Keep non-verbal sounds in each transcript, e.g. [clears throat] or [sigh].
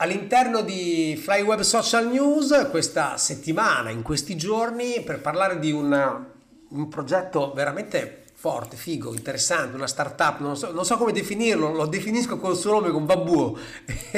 all'interno di Flyweb Social News questa settimana, in questi giorni, per parlare di una, un progetto veramente forte, figo, interessante, una startup, non so, non so come definirlo, lo definisco col suo nome, con Babbuo. [laughs]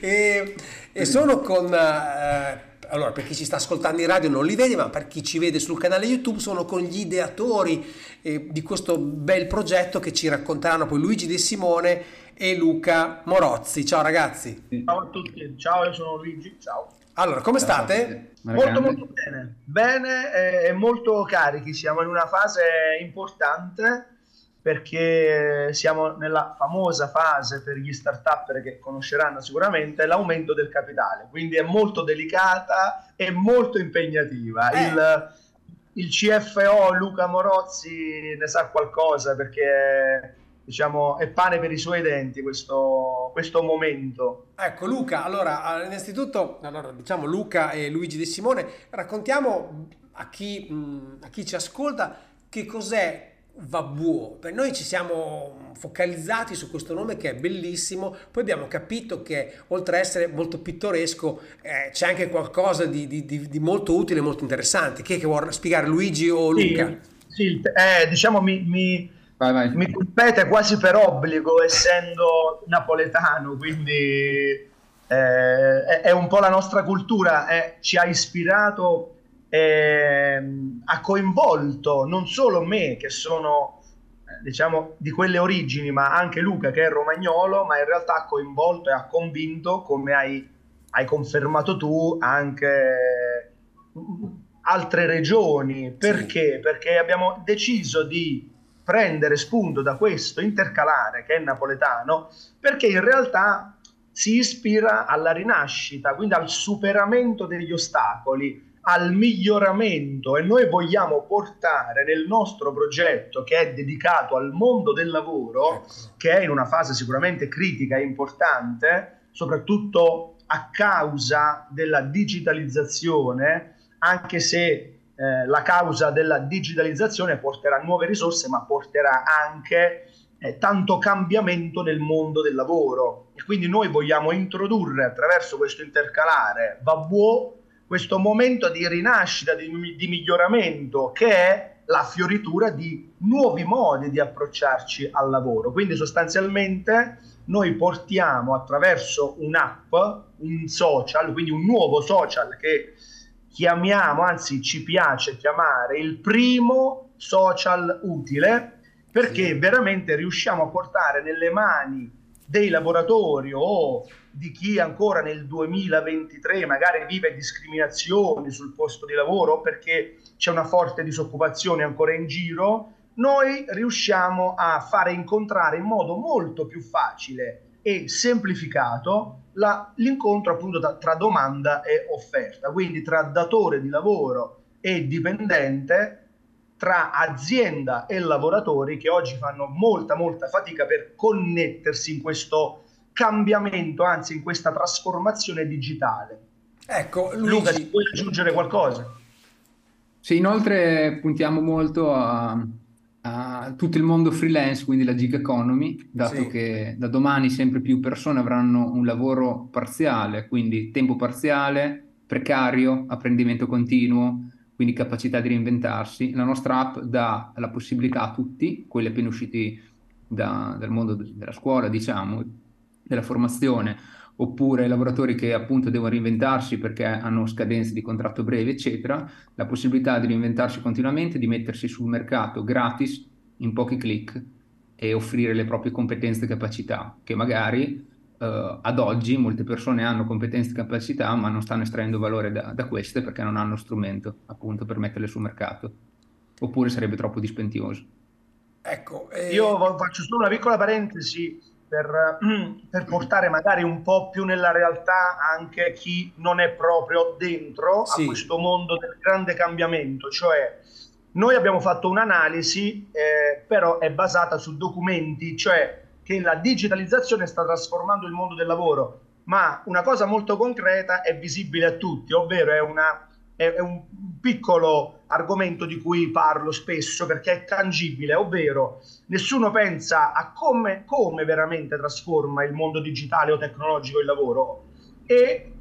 e, e, sono con... Eh, allora, per chi ci sta ascoltando in radio non li vede, ma per chi ci vede sul canale YouTube sono con gli ideatori eh, di questo bel progetto che ci racconteranno poi Luigi De Simone e Luca Morozzi. Ciao ragazzi. Ciao a tutti, ciao, io sono Luigi, ciao. Allora, come state? Molto molto bene, bene e molto carichi, siamo in una fase importante perché siamo nella famosa fase per gli start-up che conosceranno sicuramente l'aumento del capitale, quindi è molto delicata e molto impegnativa. Eh. Il, il CFO Luca Morozzi ne sa qualcosa perché diciamo, è pane per i suoi denti questo, questo momento. Ecco Luca, allora innanzitutto allora, diciamo Luca e Luigi De Simone, raccontiamo a chi, mh, a chi ci ascolta che cos'è Vabuo. Per noi ci siamo focalizzati su questo nome che è bellissimo, poi abbiamo capito che oltre ad essere molto pittoresco eh, c'è anche qualcosa di, di, di, di, molto utile e molto interessante. Chi è che vuole spiegare Luigi o Luca? Sì, sì eh, diciamo mi, mi Vai, vai. Mi compete quasi per obbligo, essendo napoletano, quindi eh, è, è, un po' la nostra cultura, eh, ci ha ispirato, eh, ha coinvolto non solo me, che sono eh, diciamo di quelle origini, ma anche Luca, che è romagnolo, ma in realtà ha coinvolto e ha convinto, come hai, hai confermato tu, anche altre regioni. Perché? Sì. Perché abbiamo deciso di prendere spunto da questo intercalare che è napoletano, perché in realtà si ispira alla rinascita, quindi al superamento degli ostacoli, al miglioramento e noi vogliamo portare nel nostro progetto che è dedicato al mondo del lavoro, che è in una fase sicuramente critica e importante, soprattutto a causa della digitalizzazione, anche se eh, la causa della digitalizzazione porterà nuove risorse, ma porterà anche eh, tanto cambiamento nel mondo del lavoro. E quindi noi vogliamo introdurre attraverso questo intercalare Vabuo questo momento di rinascita, di, di miglioramento che è la fioritura di nuovi modi di approcciarci al lavoro. Quindi sostanzialmente noi portiamo attraverso un'app, un social, quindi un nuovo social che chiamiamo, anzi ci piace chiamare il primo social utile perché sì. veramente riusciamo a portare nelle mani dei lavoratori o di chi ancora nel 2023 magari vive discriminazioni sul posto di lavoro perché c'è una forte disoccupazione ancora in giro, noi riusciamo a fare incontrare in modo molto più facile e semplificato la, l'incontro appunto tra, tra domanda e offerta, quindi tra datore di lavoro e dipendente, tra azienda e lavoratori che oggi fanno molta molta fatica per connettersi in questo cambiamento, anzi in questa trasformazione digitale. Ecco, Luigi... Luca, vuoi aggiungere qualcosa? Sì, inoltre puntiamo molto a, a tutto il mondo freelance, quindi la gig economy, dato sì. che da domani sempre più persone avranno un lavoro parziale, quindi tempo parziale, precario, apprendimento continuo, quindi capacità di reinventarsi. La nostra app dà la possibilità a tutti, quelli appena usciti da, dal mondo della scuola, diciamo, della formazione, oppure lavoratori che appunto devono reinventarsi perché hanno scadenze di contratto breve, eccetera, la possibilità di reinventarsi continuamente, di mettersi sul mercato gratis in pochi clic e offrire le proprie competenze e capacità, che magari eh, ad oggi molte persone hanno competenze e capacità, ma non stanno estraendo valore da, da queste perché non hanno strumento appunto per metterle sul mercato, oppure sarebbe troppo dispendioso. Ecco, eh... io faccio solo una piccola parentesi per, [clears throat] per, portare magari un po' più nella realtà anche chi non è proprio dentro sì. a questo mondo del grande cambiamento. Cioè, noi abbiamo fatto un'analisi, eh, però è basata su documenti, cioè che la digitalizzazione sta trasformando il mondo del lavoro, ma una cosa molto concreta è visibile a tutti, ovvero è, una, è, è un piccolo argomento di cui parlo spesso perché è tangibile, ovvero nessuno pensa a come, come veramente trasforma il mondo digitale o tecnologico il lavoro e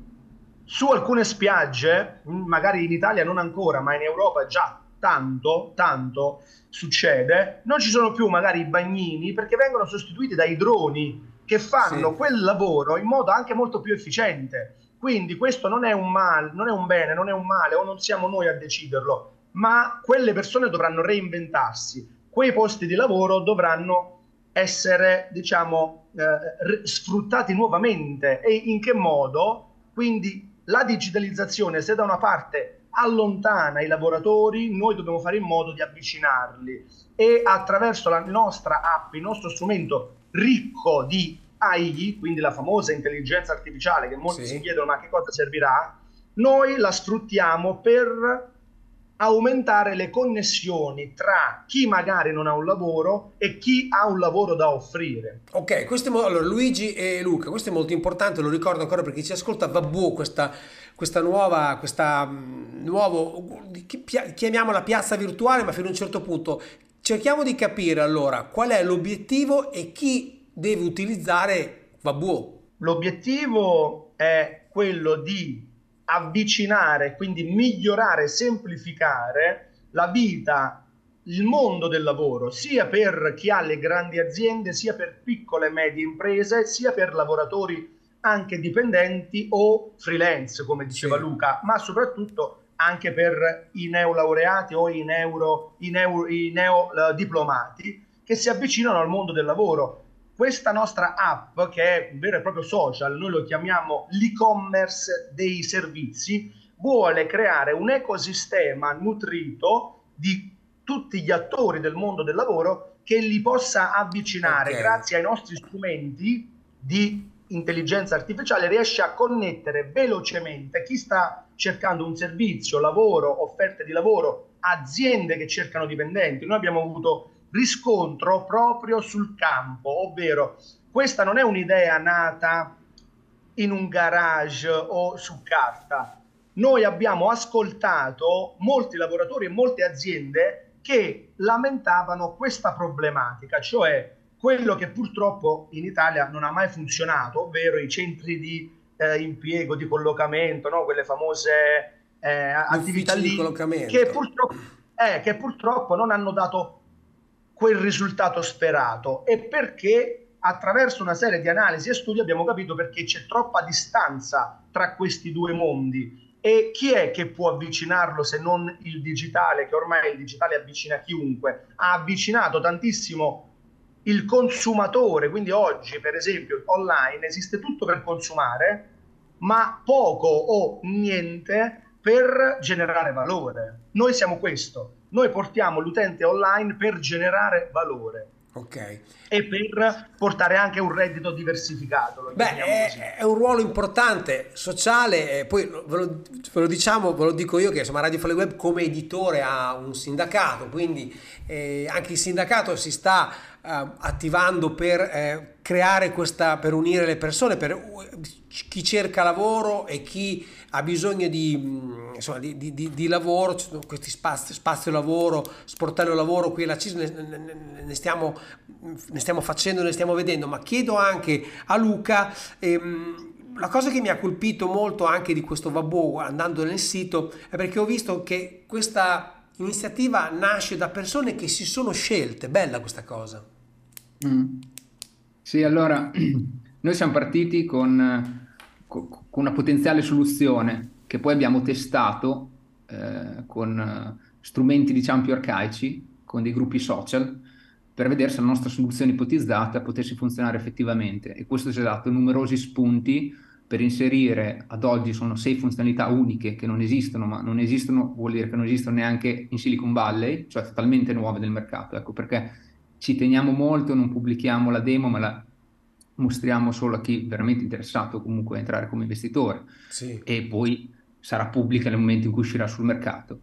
su alcune spiagge, magari in Italia non ancora, ma in Europa già tanto, tanto succede, non ci sono più magari i bagnini perché vengono sostituiti dai droni che fanno sì. quel lavoro in modo anche molto più efficiente. Quindi questo non è un male, non è un bene, non è un male o non siamo noi a deciderlo, ma quelle persone dovranno reinventarsi, quei posti di lavoro dovranno essere, diciamo, eh, sfruttati nuovamente. E in che modo? Quindi la digitalizzazione, se da una parte allontana i lavoratori, noi dobbiamo fare in modo di avvicinarli. E attraverso la nostra app, il nostro strumento ricco di AI, quindi la famosa intelligenza artificiale che molti sì. si chiedono ma che cosa servirà, noi la sfruttiamo per aumentare le connessioni tra chi magari non ha un lavoro e chi ha un lavoro da offrire. Ok, questo è mo- allora Luigi e Luca, questo è molto importante, lo ricordo ancora perché chi ci ascolta, Vabbù, questa, questa nuova, questa mm, nuovo, chiamiamola piazza virtuale, ma fino a un certo punto cerchiamo di capire allora qual è l'obiettivo e chi deve utilizzare Vabbù. L'obiettivo è quello di avvicinare, quindi migliorare, semplificare la vita, il mondo del lavoro, sia per chi ha le grandi aziende, sia per piccole e medie imprese, sia per lavoratori anche dipendenti o freelance, come diceva sì. Luca, ma soprattutto anche per i neolaureati o i, neuro, i, neo, i neodiplomati che si avvicinano al mondo del lavoro questa nostra app, che è un vero e proprio social, noi lo chiamiamo l'e-commerce dei servizi, vuole creare un ecosistema nutrito di tutti gli attori del mondo del lavoro che li possa avvicinare okay. grazie ai nostri strumenti di intelligenza artificiale riesce a connettere velocemente chi sta cercando un servizio, lavoro, offerte di lavoro, aziende che cercano dipendenti. Noi abbiamo avuto riscontro proprio sul campo, ovvero questa non è un'idea nata in un garage o su carta. Noi abbiamo ascoltato molti lavoratori e molte aziende che lamentavano questa problematica, cioè quello che purtroppo in Italia non ha mai funzionato, ovvero i centri di eh, impiego, di collocamento, no? quelle famose eh, attività lì, che purtroppo, eh, che purtroppo non hanno dato quel risultato sperato e perché attraverso una serie di analisi e studi abbiamo capito perché c'è troppa distanza tra questi due mondi. E chi è che può avvicinarlo se non il digitale, che ormai il digitale avvicina chiunque, ha avvicinato tantissimo il consumatore, quindi oggi per esempio online esiste tutto per consumare, ma poco o niente per generare valore. Noi siamo questo, noi portiamo l'utente online per generare valore. Ok. E per portare anche un reddito diversificato. Beh, è, è, un ruolo importante, sociale, poi ve lo, ve lo, diciamo, ve lo dico io che insomma Radio Fale Web come editore ha un sindacato, quindi eh, anche il sindacato si sta eh, attivando per eh, creare questa, per unire le persone, per chi cerca lavoro e chi ha bisogno di, mm, insomma, di, di, di lavoro, questi spazi, spazio lavoro, sportello lavoro, qui alla CIS ne, ne, stiamo, ne stiamo facendo, ne stiamo vedendo, ma chiedo anche a Luca... Ehm, la cosa che mi ha colpito molto anche di questo Vabo andando nel sito è perché ho visto che questa iniziativa nasce da persone che si sono scelte, bella questa cosa. Mm. Sì, allora [clears throat] noi siamo partiti con, con, una potenziale soluzione che poi abbiamo testato eh, con eh, strumenti diciamo più arcaici, con dei gruppi social, per vedere se la nostra soluzione ipotizzata potesse funzionare effettivamente. E questo ci ha dato numerosi spunti per inserire, ad oggi sono sei funzionalità uniche che non esistono, ma non esistono vuol dire che non esistono neanche in Silicon Valley, cioè totalmente nuove nel mercato. Ecco perché ci teniamo molto, non pubblichiamo la demo, ma la mostriamo solo a chi è veramente interessato comunque a entrare come investitore sì. e poi sarà pubblica nel momento in cui uscirà sul mercato.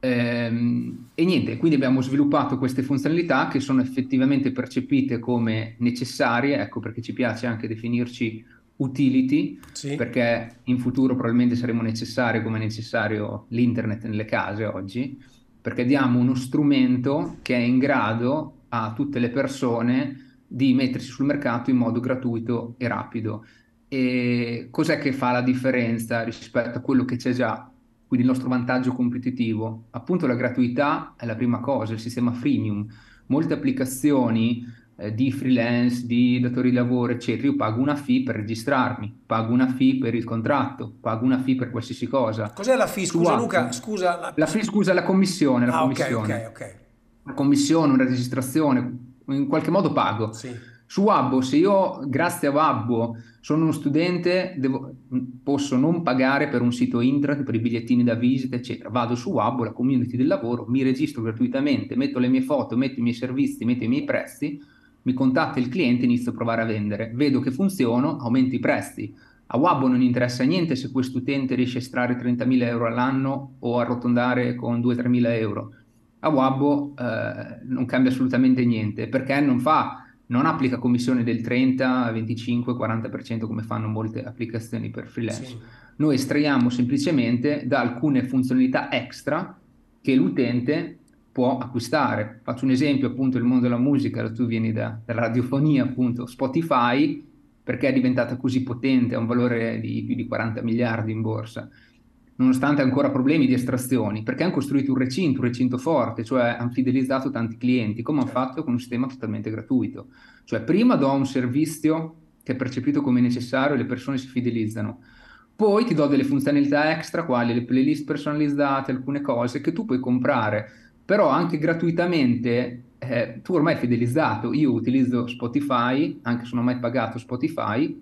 Ehm, e niente, quindi abbiamo sviluppato queste funzionalità che sono effettivamente percepite come necessarie, ecco perché ci piace anche definirci utility, sì. perché in futuro probabilmente saremo necessari come è necessario l'internet nelle case oggi, perché diamo uno strumento che è in grado a tutte le persone di mettersi sul mercato in modo gratuito e rapido. E cos'è che fa la differenza rispetto a quello che c'è già? Quindi il nostro vantaggio competitivo. Appunto la gratuità è la prima cosa, il sistema freemium. Molte applicazioni eh, di freelance, di datori di lavoro, eccetera, io pago una fee per registrarmi, pago una fee per il contratto, pago una fee per qualsiasi cosa. Cos'è la fee? Scusa Luca, scusa. La, la fee, scusa, la commissione. La ah, commissione. ok, ok, ok. Una commissione, una registrazione, in qualche modo pago. Sì. Su Wabbo, se io grazie a Wabbo sono uno studente, devo, posso non pagare per un sito internet, per i bigliettini da visita, eccetera. Vado su Wabbo, la community del lavoro, mi registro gratuitamente, metto le mie foto, metto i miei servizi, metto i miei prezzi, mi contatta il cliente, inizio a provare a vendere. Vedo che funziona, aumento i prezzi. A Wabbo non interessa niente se questo utente riesce a estrarre 30.000 euro all'anno o arrotondare con 2-3.000 euro. A Wabbo eh, non cambia assolutamente niente perché non fa non applica commissioni del 30, 25, 40% come fanno molte applicazioni per freelance. Sì. Noi estraiamo semplicemente da alcune funzionalità extra che l'utente può acquistare. Faccio un esempio, appunto, il mondo della musica, tu vieni da, dalla radiofonia, appunto, Spotify, perché è diventata così potente, ha un valore di più di 40 miliardi in borsa nonostante ancora problemi di estrazioni, perché hanno costruito un recinto, un recinto forte, cioè hanno fidelizzato tanti clienti, come hanno fatto con un sistema totalmente gratuito. Cioè prima do un servizio che è percepito come necessario e le persone si fidelizzano, poi ti do delle funzionalità extra, quali le playlist personalizzate, alcune cose che tu puoi comprare, però anche gratuitamente. Eh, tu ormai fidelizzato, io utilizzo Spotify, anche se non ho mai pagato Spotify,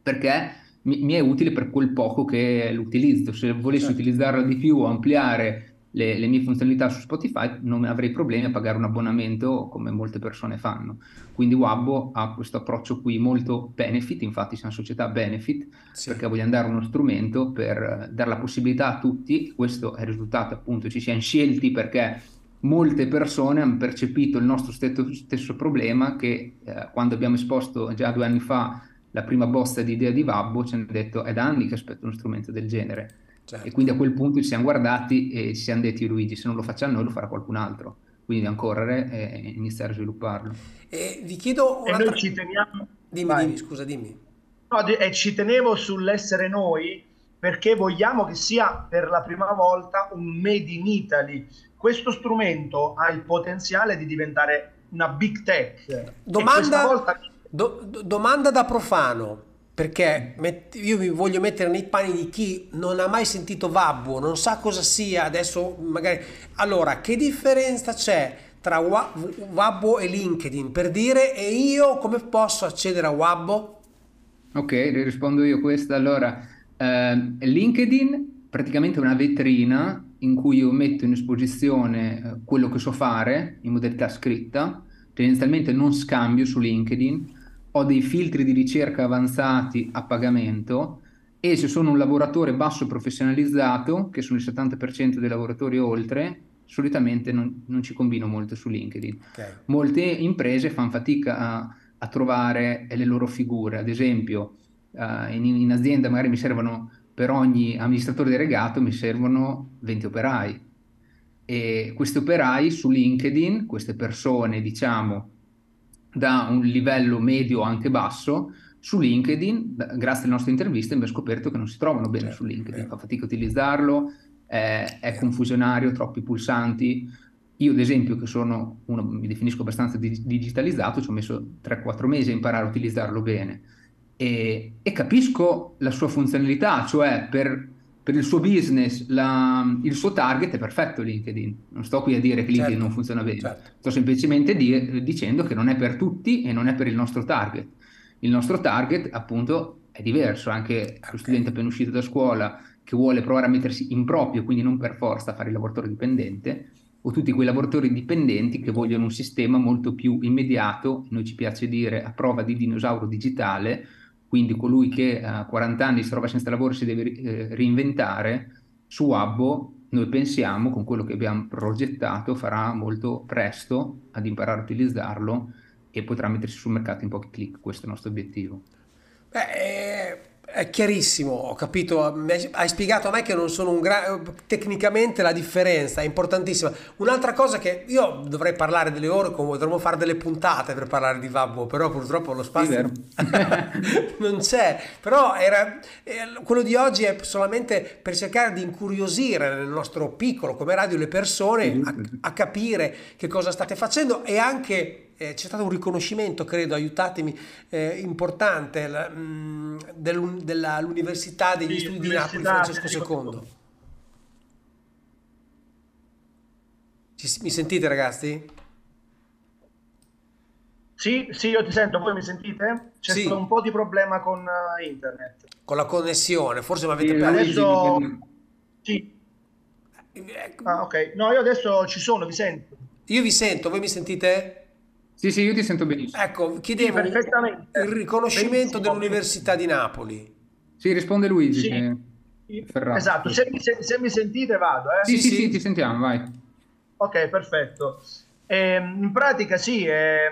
perché mi, mi, è utile per quel poco che l'utilizzo. Se volessi certo. utilizzarla di più o ampliare le, le, mie funzionalità su Spotify, non avrei problemi a pagare un abbonamento come molte persone fanno. Quindi Wabbo ha questo approccio qui molto benefit, infatti siamo società benefit, sì. perché vogliamo dare uno strumento per dare la possibilità a tutti, questo è il risultato appunto, ci siamo scelti perché molte persone hanno percepito il nostro stesso, stesso problema che eh, quando abbiamo esposto già due anni fa la prima bozza di idea di Vabbo ci hanno detto è da anni che aspetto uno strumento del genere. Certo. E quindi a quel punto ci siamo guardati e ci siamo detti Luigi, se non lo facciamo noi lo farà qualcun altro. Quindi dobbiamo correre e iniziare a svilupparlo. E vi chiedo un'altra... E noi ci teniamo... Dimmi, dimmi, scusa, dimmi. No, e ci tenevo sull'essere noi perché vogliamo che sia per la prima volta un made in Italy. Questo strumento ha il potenziale di diventare una big tech. Domanda... Volta Do, do, domanda da profano, perché met, io mi voglio mettere nei panni di chi non ha mai sentito Vabbo, non sa cosa sia, adesso magari... Allora, che differenza c'è tra Wabbo e LinkedIn? Per dire, e io come posso accedere a Wabbo? Ok, rispondo io questa. Allora, eh, LinkedIn praticamente è una vetrina in cui io metto in esposizione eh, quello che so fare in modalità scritta, tendenzialmente non scambio su LinkedIn, ho dei filtri di ricerca avanzati a pagamento e se sono un lavoratore basso professionalizzato, che sono il 70% dei lavoratori oltre, solitamente non, non ci combino molto su LinkedIn. Okay. Molte imprese fanno fatica a, a, trovare le loro figure, ad esempio uh, in, in, azienda magari mi servono per ogni amministratore delegato mi servono 20 operai e questi operai su LinkedIn, queste persone diciamo da un livello medio anche basso su LinkedIn, grazie alle nostre interviste abbiamo scoperto che non si trovano bene certo, su LinkedIn, fa fatica a utilizzarlo, è, è confusionario, troppi pulsanti. Io ad esempio che sono uno, mi definisco abbastanza di, digitalizzato, ci ho messo 3-4 mesi a imparare a utilizzarlo bene. E, e capisco la sua funzionalità, cioè per per il suo business, la, il suo target è perfetto LinkedIn. Non sto qui a dire che LinkedIn certo, non funziona bene, certo. sto semplicemente di, dicendo che non è per tutti e non è per il nostro target. Il nostro target, appunto, è diverso. Anche okay. lo studente appena uscito da scuola che vuole provare a mettersi in proprio, quindi non per forza fare il lavoratore dipendente, o tutti quei lavoratori dipendenti che vogliono un sistema molto più immediato, noi ci piace dire a prova di dinosauro digitale, quindi colui che a 40 anni si trova senza lavoro si deve eh, reinventare, su Abbo noi pensiamo, con quello che abbiamo progettato, farà molto presto ad imparare a utilizzarlo e potrà mettersi sul mercato in pochi clic, questo è il nostro obiettivo. Beh, è chiarissimo, ho capito, hai spiegato a me che non sono un grande... tecnicamente la differenza è importantissima. Un'altra cosa che io dovrei parlare delle ore, come dovremmo fare delle puntate per parlare di Vabbo, però purtroppo lo spazio [laughs] non c'è. Però era... quello di oggi è solamente per cercare di incuriosire nel nostro piccolo come radio le persone a, a capire che cosa state facendo e anche eh, c'è stato un riconoscimento, credo, aiutatemi, eh, importante la, mh, mm, dell'Università degli sì, Studi di Napoli, Francesco II. Ci, mi sentite ragazzi? Sì, sì, io ti sento, voi mi sentite? C'è sì. stato un po' di problema con uh, internet. Con la connessione, forse mi avete sì, perso. Adesso... Sì. Ecco. Ah, ok. No, io adesso ci sono, vi sento. Io vi sento, voi mi sentite? Sì, sì, io ti sento benissimo. Ecco, chiedevo sì, il riconoscimento dell'Università di Napoli. Sì, risponde Luigi. Sì. Esatto, se mi, se, se mi, sentite vado. Eh? Sì, sì, sì, sì, ti sentiamo, vai. Ok, perfetto. Eh, in pratica sì, eh,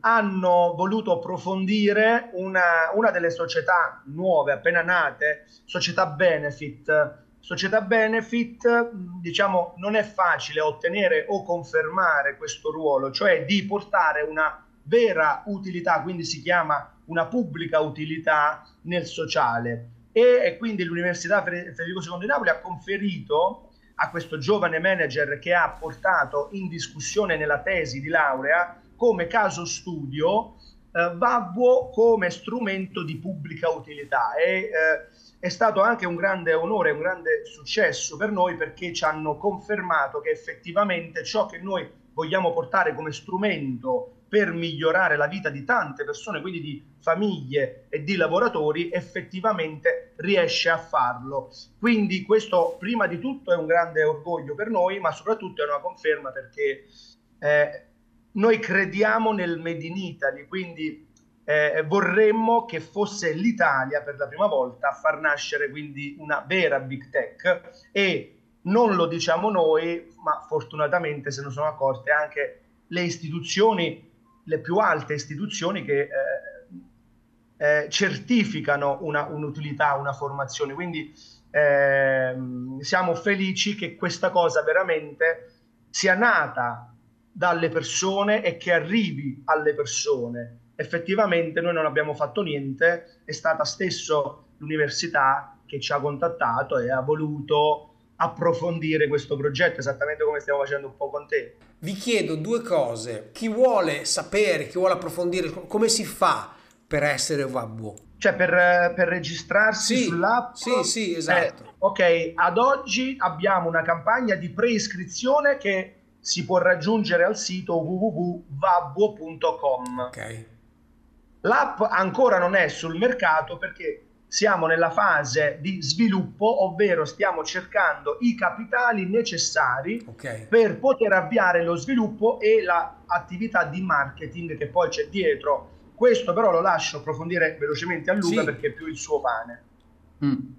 hanno voluto approfondire una, una delle società nuove, appena nate, società benefit, società benefit, diciamo, non è facile ottenere o confermare questo ruolo, cioè di portare una vera utilità, quindi si chiama una pubblica utilità nel sociale. E, e quindi l'Università Federico II di Napoli ha conferito a questo giovane manager che ha portato in discussione nella tesi di laurea come caso studio eh, Vabbo come strumento di pubblica utilità e eh, è stato anche un grande onore, un grande successo per noi perché ci hanno confermato che effettivamente ciò che noi vogliamo portare come strumento per migliorare la vita di tante persone, quindi di famiglie e di lavoratori, effettivamente riesce a farlo. Quindi questo prima di tutto è un grande orgoglio per noi, ma soprattutto è una conferma perché eh, noi crediamo nel Made in Italy, quindi eh, vorremmo che fosse l'Italia per la prima volta a far nascere quindi una vera big tech e non lo diciamo noi, ma fortunatamente se ne sono accorte anche le istituzioni, le più alte istituzioni che eh, eh, certificano una, un'utilità, una formazione. Quindi eh, siamo felici che questa cosa veramente sia nata dalle persone e che arrivi alle persone effettivamente noi non abbiamo fatto niente, è stata stesso l'università che ci ha contattato e ha voluto approfondire questo progetto esattamente come stiamo facendo un po' con te. Vi chiedo due cose, chi vuole sapere, chi vuole approfondire, come si fa per essere Wabbo? Cioè per, per registrarsi sì, sull'app? Sì, sì, esatto. Eh, ok, ad oggi abbiamo una campagna di preiscrizione che si può raggiungere al sito www.vabbo.com. Ok L'app ancora non è sul mercato perché siamo nella fase di sviluppo, ovvero stiamo cercando i capitali necessari okay. per poter avviare lo sviluppo e l'attività di marketing che poi c'è dietro. Questo però lo lascio approfondire velocemente a Luca sì. perché è più il suo pane. Mm.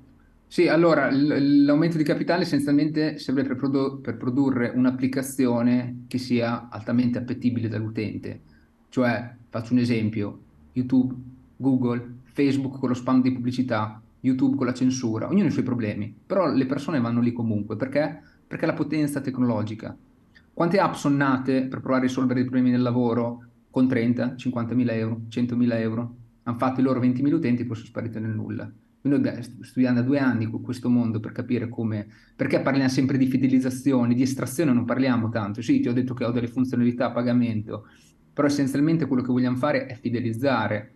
Sì, allora l'aumento di capitale essenzialmente serve per, produ- per produrre un'applicazione che sia altamente appetibile dall'utente. Cioè, faccio un esempio, YouTube, Google, Facebook con lo spam di pubblicità, YouTube con la censura, ognuno ha i suoi problemi, però le persone vanno lì comunque, perché? Perché la potenza tecnologica. Quante app sono nate per provare a risolvere i problemi del lavoro con 30, 50 mila euro, 100 mila euro? Hanno fatto i loro 20 mila utenti e poi sono spariti nel nulla. Quindi noi studiando da due anni questo mondo per capire come, perché parliamo sempre di fidelizzazione, di estrazione non parliamo tanto. Sì, ti ho detto che ho delle funzionalità a pagamento, però essenzialmente quello che vogliamo fare è fidelizzare.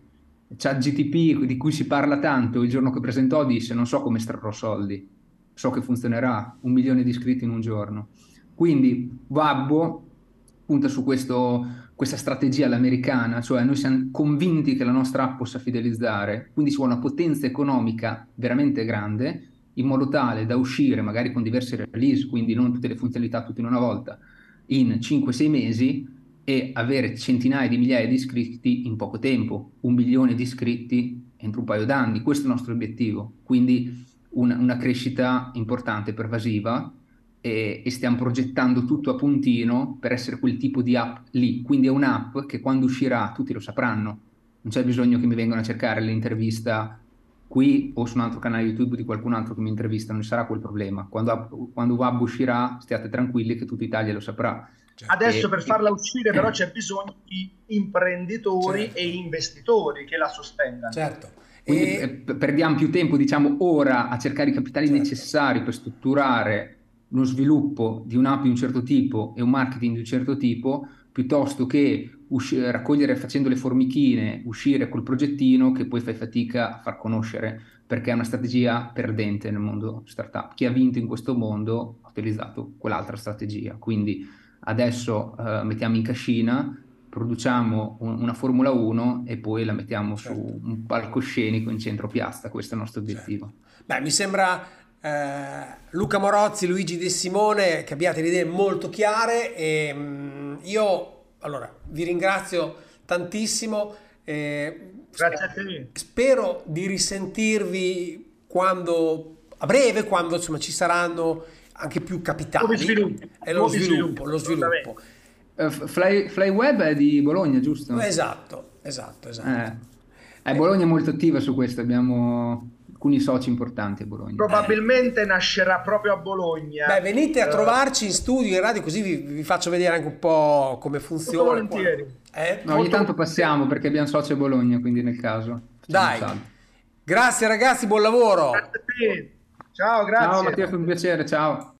C'è GTP di cui si parla tanto, il giorno che presentò disse non so come estrarrò soldi, so che funzionerà, un milione di iscritti in un giorno. Quindi Wabbo punta su questo, questa strategia all'americana, cioè noi siamo convinti che la nostra app possa fidelizzare, quindi ci vuole una potenza economica veramente grande, in modo tale da uscire magari con diverse release, quindi non tutte le funzionalità tutte in una volta, in 5-6 mesi, e avere centinaia di migliaia di iscritti in poco tempo, un milione di iscritti entro un paio d'anni. Questo è il nostro obiettivo. Quindi una, una crescita importante, pervasiva e, e, stiamo progettando tutto a puntino per essere quel tipo di app lì. Quindi è un'app che quando uscirà tutti lo sapranno. non c'è bisogno che mi vengano a cercare l'intervista qui o su un altro canale YouTube di qualcun altro che mi intervista, non ci sarà quel problema. Quando, quando Wab uscirà, stiate tranquilli che tutta Italia lo saprà. Cioè, Adesso e, per farla uscire però c'è bisogno di imprenditori certo. e investitori che la sostengano. Certo. Quindi e... perdiamo più tempo, diciamo, ora a cercare i capitali certo. necessari per strutturare lo sviluppo di un'app di un certo tipo e un marketing di un certo tipo, piuttosto che usci- raccogliere facendo le formichine, uscire col progettino che poi fai fatica a far conoscere, perché è una strategia perdente nel mondo startup. Chi ha vinto in questo mondo ha utilizzato quell'altra strategia. Quindi adesso eh, mettiamo in cascina, produciamo un- una Formula 1 e poi la mettiamo certo. su un palcoscenico in centro piazza. Questo è il nostro obiettivo. Certo. Beh, mi sembra eh, Luca Morozzi, Luigi De Simone, che abbiate le idee molto chiare e mh, mm, io allora vi ringrazio tantissimo. Eh, Grazie a te. Spero di risentirvi quando a breve, quando insomma ci saranno anche più capitali. Lo sviluppo. E lo sviluppo, lo sviluppo. Uh, Fly, Flyweb è di Bologna, giusto? Esatto, esatto, esatto. Eh. Eh, Bologna è molto attiva su questo, abbiamo alcuni soci importanti a Bologna. Probabilmente eh. nascerà proprio a Bologna. Beh, venite a trovarci in studio, in radio, così vi, vi faccio vedere anche un po' come funziona. Volentieri. Eh? No, ogni tanto passiamo perché abbiamo soci a Bologna, quindi nel caso. Dai. Grazie ragazzi, buon lavoro. Grazie a te. Ciao, grazie. Ciao Mattia, è un piacere, ciao.